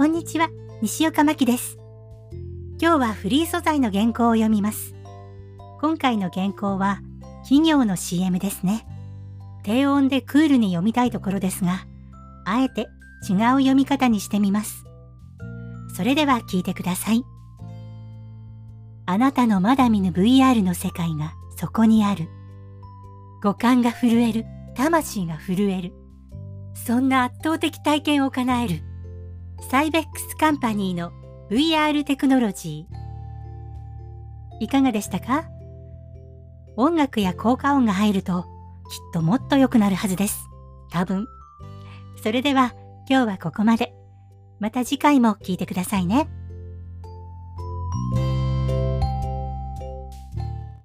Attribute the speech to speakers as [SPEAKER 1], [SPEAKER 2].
[SPEAKER 1] こんにちは、西岡真希です。今日はフリー素材の原稿を読みます。今回の原稿は企業の CM ですね。低音でクールに読みたいところですが、あえて違う読み方にしてみます。それでは聞いてください。あなたのまだ見ぬ VR の世界がそこにある。五感が震える、魂が震える。そんな圧倒的体験を叶える。サイベックスカンパニーの VR テクノロジー。いかがでしたか？音楽や効果音が入るときっともっと良くなるはずです。多分。それでは今日はここまで。また次回も聴いてくださいね。